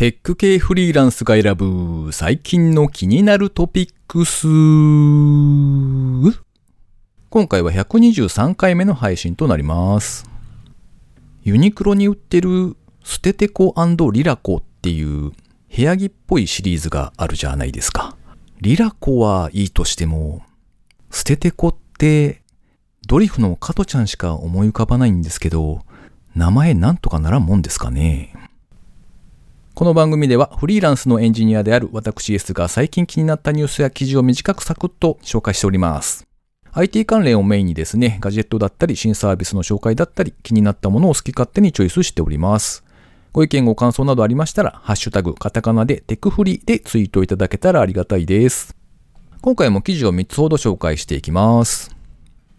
テック系フリーランスが選ぶ最近の気になるトピックス。今回は123回目の配信となります。ユニクロに売ってるステテコリラコっていう部屋着っぽいシリーズがあるじゃないですか。リラコはいいとしても、ステテコってドリフの加トちゃんしか思い浮かばないんですけど、名前なんとかならんもんですかね。この番組ではフリーランスのエンジニアである私 S が最近気になったニュースや記事を短くサクッと紹介しております。IT 関連をメインにですね、ガジェットだったり新サービスの紹介だったり気になったものを好き勝手にチョイスしております。ご意見ご感想などありましたら、ハッシュタグ、カタカナでテクフリでツイートいただけたらありがたいです。今回も記事を3つほど紹介していきます。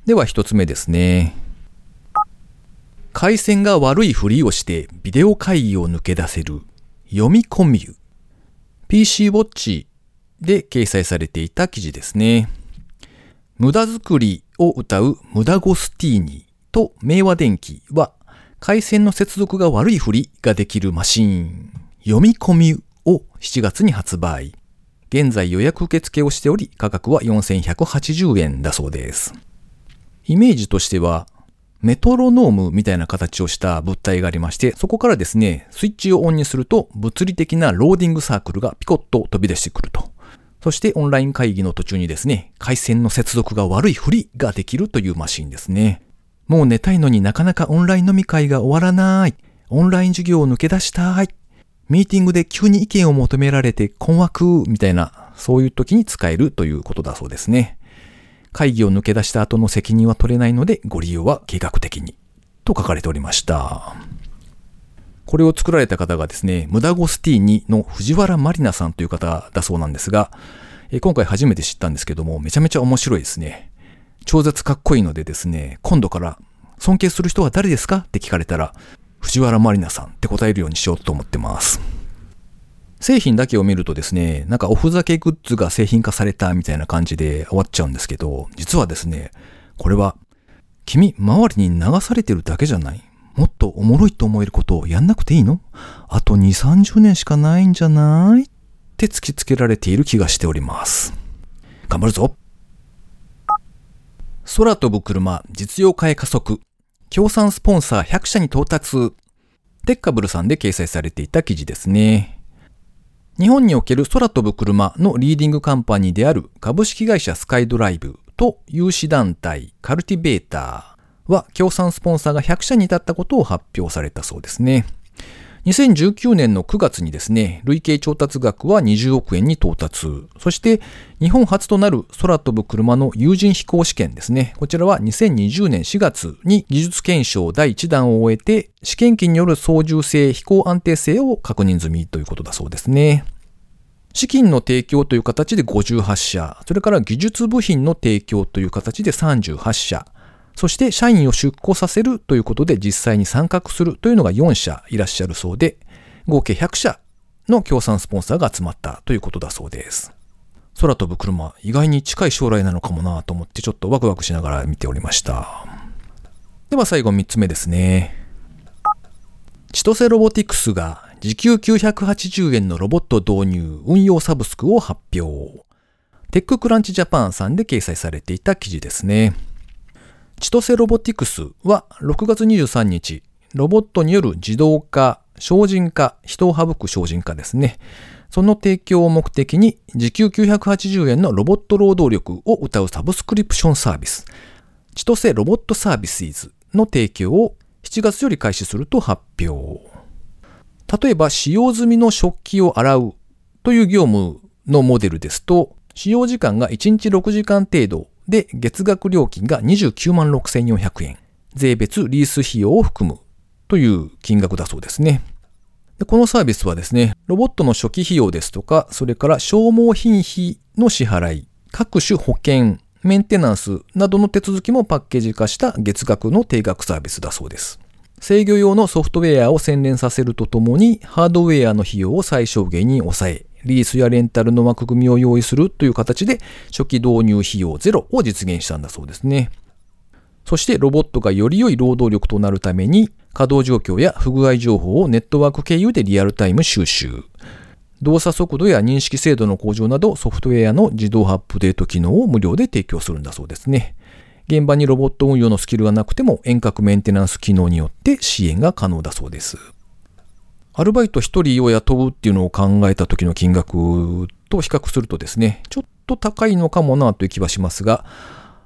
では1つ目ですね。回線が悪いふりをしてビデオ会議を抜け出せる読み込みゅ PC ウォッチで掲載されていた記事ですね。無駄作りを歌う無駄ゴスティーニと明和電機は回線の接続が悪いふりができるマシーン読み込みを7月に発売。現在予約受付をしており価格は4180円だそうです。イメージとしてはメトロノームみたいな形をした物体がありまして、そこからですね、スイッチをオンにすると物理的なローディングサークルがピコッと飛び出してくると。そしてオンライン会議の途中にですね、回線の接続が悪いふりができるというマシンですね。もう寝たいのになかなかオンライン飲み会が終わらない。オンライン授業を抜け出したい。ミーティングで急に意見を求められて困惑みたいな、そういう時に使えるということだそうですね。会議を抜け出した後の責任は取れないのでご利用は計画的に。と書かれておりました。これを作られた方がですね、ムダゴスティーニの藤原まりなさんという方だそうなんですが、今回初めて知ったんですけども、めちゃめちゃ面白いですね。超絶かっこいいのでですね、今度から尊敬する人は誰ですか？って聞かれたら、藤原まりなさんって答えるようにしようと思ってます。製品だけを見るとですね、なんかおふざけグッズが製品化されたみたいな感じで終わっちゃうんですけど、実はですね、これは、君、周りに流されてるだけじゃないもっとおもろいと思えることをやんなくていいの？あと2、30年しかないんじゃないって突きつけられている気がしております。頑張るぞ空飛ぶ車、実用化へ加速。協賛スポンサー100社に到達。テッカブルさんで掲載されていた記事ですね。日本における空飛ぶ車のリーディングカンパニーである株式会社スカイドライブと有志団体カルティベーターは協賛スポンサーが100社に至ったことを発表されたそうですね。2019年の9月にですね、累計調達額は20億円に到達。そして、日本初となる空飛ぶ車の有人飛行試験ですね。こちらは2020年4月に技術検証第1弾を終えて、試験機による操縦性、飛行安定性を確認済みということだそうですね。資金の提供という形で58社、それから技術部品の提供という形で38社、そして社員を出向させるということで実際に参画するというのが4社いらっしゃるそうで、合計100社の協賛スポンサーが集まったということだそうです。空飛ぶ車、意外に近い将来なのかもなと思ってちょっとワクワクしながら見ておりました。では最後3つ目ですね。千歳ロボティクスが時給980円のロボット導入運用サブスクを発表。テッククランチジャパンさんで掲載されていた記事ですね。千歳ロボティクスは6月23日、ロボットによる自動化、精進化、人を省く精進化ですね。その提供を目的に時給980円のロボット労働力を謳うサブスクリプションサービス、千歳ロボットサービスイズの提供を7月より開始すると発表。例えば使用済みの食器を洗うという業務のモデルですと、使用時間が1日6時間程度で月額料金が29万6400円。税別リース費用を含むという金額だそうですね。でこのサービスはですね、ロボットの初期費用ですとか、それから消耗品費の支払い、各種保険、メンテナンスなどの手続きもパッケージ化した月額の定額サービスだそうです。制御用のソフトウェアを洗練させるとともに、ハードウェアの費用を最小限に抑え、リースやレンタルの枠組みを用意するという形で、初期導入費用ゼロを実現したんだそうですね。そしてロボットがより良い労働力となるために、稼働状況や不具合情報をネットワーク経由でリアルタイム収集。動作速度や認識精度の向上などソフトウェアの自動アップデート機能を無料で提供するんだそうですね。現場にロボット運用のスキルがなくても遠隔メンテナンス機能によって支援が可能だそうです。アルバイト1人を雇うっていうのを考えた時の金額と比較するとですね、ちょっと高いのかもなという気はしますが、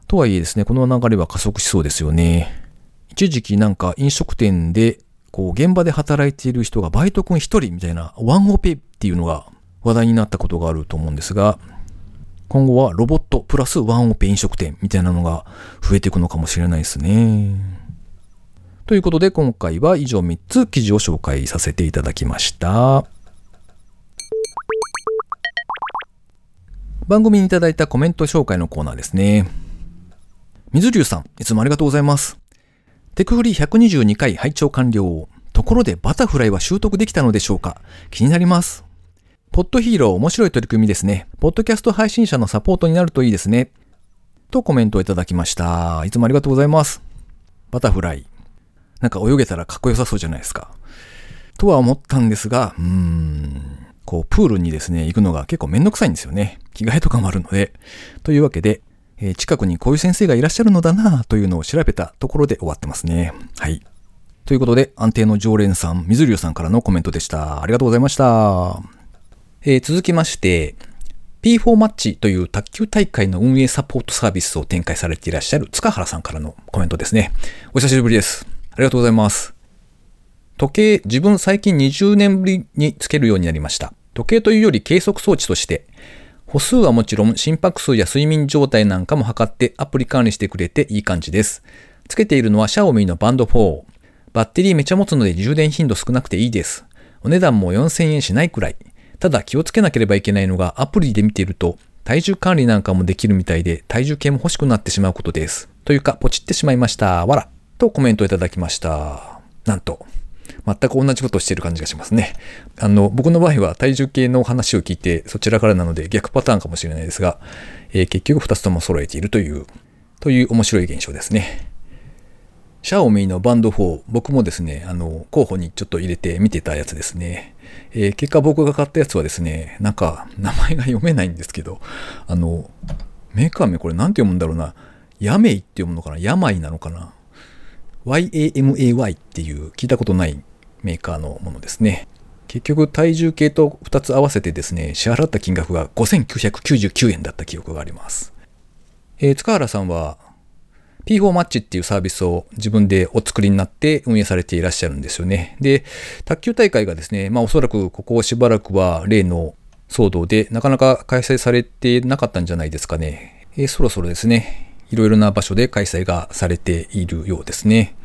とはいえですね、この流れは加速しそうですよね。一時期なんか飲食店で、こう、現場で働いている人がバイト君一人みたいな、ワンオペっていうのが話題になったことがあると思うんですが、今後はロボットプラスワンオペ飲食店みたいなのが増えていくのかもしれないですね。ということで今回は以上3つ記事を紹介させていただきました。番組にいただいたコメント紹介のコーナーですね。水流さん、いつもありがとうございます。テクフリ122回拝聴完了。ところでバタフライは習得できたのでしょうか気になります。ポッドヒーロー面白い取り組みですね。ポッドキャスト配信者のサポートになるといいですね。とコメントをいただきました。いつもありがとうございます。バタフライ。なんか泳げたらかっこよさそうじゃないですか。とは思ったんですが、うーん。こう、プールにですね、行くのが結構めんどくさいんですよね。着替えとかもあるので。というわけで、えー、近くにこういう先生がいらっしゃるのだなというのを調べたところで終わってますね。はい。ということで、安定の常連さん、水流さんからのコメントでした。ありがとうございました。えー、続きまして、P4 マッチという卓球大会の運営サポートサービスを展開されていらっしゃる塚原さんからのコメントですね。お久しぶりです。ありがとうございます。時計、自分最近20年ぶりにつけるようになりました。時計というより計測装置として、歩数はもちろん心拍数や睡眠状態なんかも測ってアプリ管理してくれていい感じです。つけているのはシャオミーのバンド4。バッテリーめちゃ持つので充電頻度少なくていいです。お値段も4000円しないくらい。ただ気をつけなければいけないのがアプリで見ていると体重管理なんかもできるみたいで体重計も欲しくなってしまうことです。というかポチってしまいました。わら。とコメントいただきました。なんと、全く同じことをしている感じがしますね。あの、僕の場合は体重計の話を聞いてそちらからなので逆パターンかもしれないですが、えー、結局2つとも揃えているという、という面白い現象ですね。シャオミのバンド4、僕もですね、あの、候補にちょっと入れて見てたやつですね。えー、結果僕が買ったやつはですね、なんか名前が読めないんですけど、あの、メーカー名これ何て読むんだろうな。ヤメイって読むのかな病なのかな ?YAMAY っていう聞いたことないメーカーのものですね。結局体重計と2つ合わせてですね、支払った金額が5999円だった記憶があります。えー、塚原さんは P4 マッチっていうサービスを自分でお作りになって運営されていらっしゃるんですよね。で、卓球大会がですね、まあおそらくここしばらくは例の騒動でなかなか開催されてなかったんじゃないですかね。えー、そろそろですね、いろいろな場所で開催がされているようですね。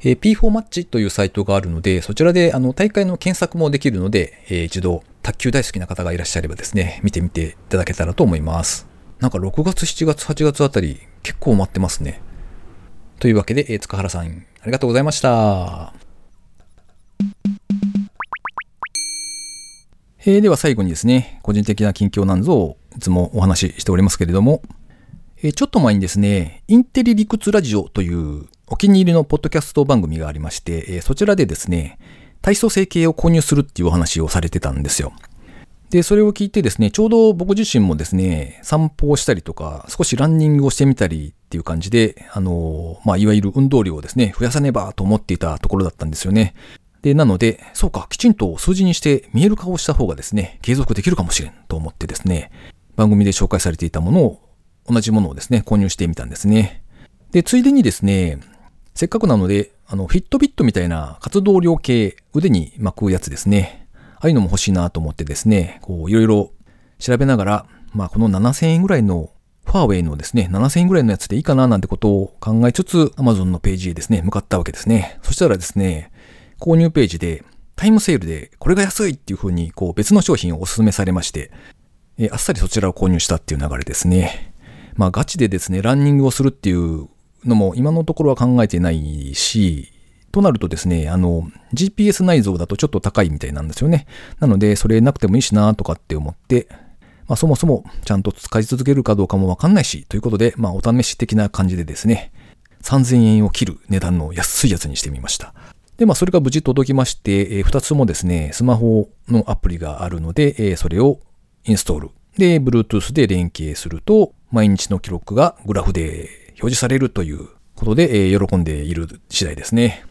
えー、P4 マッチというサイトがあるので、そちらであの大会の検索もできるので、えー、一度卓球大好きな方がいらっしゃればですね、見てみていただけたらと思います。なんか6月、7月、8月あたり結構待ってますね。というわけで、えー、塚原さん、ありがとうございました。えー、では最後にですね、個人的な近況なんぞをいつもお話ししておりますけれども、え、ちょっと前にですね、インテリ理屈ラジオというお気に入りのポッドキャスト番組がありまして、えそちらでですね、体組成計を購入するっていうお話をされてたんですよ。で、それを聞いてですね、ちょうど僕自身もですね、散歩をしたりとか、少しランニングをしてみたりっていう感じで、あの、まあ、いわゆる運動量をですね、増やさねばと思っていたところだったんですよね。で、なので、そうか、きちんと数字にして見える化をした方がですね、継続できるかもしれんと思ってですね、番組で紹介されていたものを、同じものをですね、購入してみたんですね。で、ついでにですね、せっかくなので、あの、フィットビットみたいな活動量計、腕に巻くやつですね。ああいうのも欲しいなと思ってですね、こう、いろいろ調べながら、まあ、この7000円ぐらいの、ファーウェイのですね、7000円ぐらいのやつでいいかななんてことを考えつつ、Amazon のページへですね、向かったわけですね。そしたらですね、購入ページで、タイムセールで、これが安いっていう風に、こう、別の商品をお勧めされまして、えあっさりそちらを購入したっていう流れですね。まあ、ガチでですね、ランニングをするっていうのも今のところは考えてないし、となるとですね、あの、GPS 内蔵だとちょっと高いみたいなんですよね。なので、それなくてもいいしなとかって思って、まあそもそもちゃんと使い続けるかどうかもわかんないし、ということで、まあお試し的な感じでですね、3000円を切る値段の安いやつにしてみました。で、まあ、それが無事届きまして、えー、2つもですね、スマホのアプリがあるので、えー、それをインストール。で、Bluetooth で連携すると、毎日の記録がグラフで表示されるということで、えー、喜んでいる次第ですね。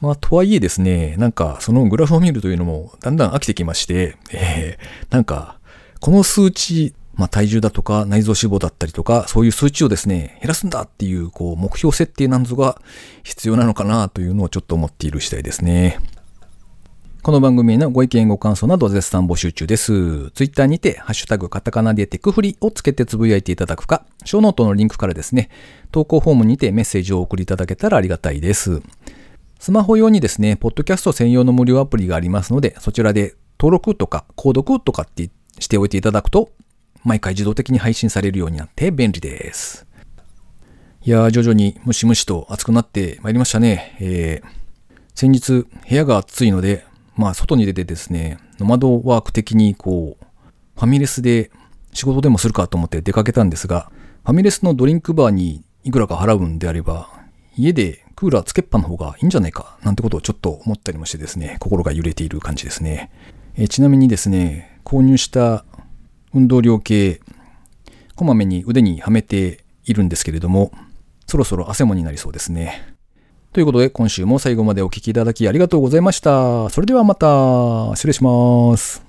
まあ、とはいえですね、なんか、そのグラフを見るというのも、だんだん飽きてきまして、えー、なんか、この数値、まあ、体重だとか内臓脂肪だったりとか、そういう数値をですね、減らすんだっていう、こう、目標設定なんぞが必要なのかなというのをちょっと思っている次第ですね。この番組へのご意見ご感想など絶賛募集中です。ツイッターにて、ハッシュタグカタカナでテクフリをつけてつぶやいていただくか、ショーノートのリンクからですね、投稿フォームにてメッセージを送りいただけたらありがたいです。スマホ用にですね、ポッドキャスト専用の無料アプリがありますので、そちらで登録とか購読とかってしておいていただくと、毎回自動的に配信されるようになって便利です。いやー、徐々にムシムシと暑くなってまいりましたね。えー、先日、部屋が暑いので、まあ、外に出てですね、ノマドワーク的にこう、ファミレスで仕事でもするかと思って出かけたんですが、ファミレスのドリンクバーにいくらか払うんであれば、家でクーラーつけっぱの方がいいんじゃないか、なんてことをちょっと思ったりもしてですね、心が揺れている感じですね。えちなみにですね、購入した運動量計、こまめに腕にはめているんですけれども、そろそろ汗もになりそうですね。ということで、今週も最後までお聴きいただきありがとうございました。それではまた、失礼します。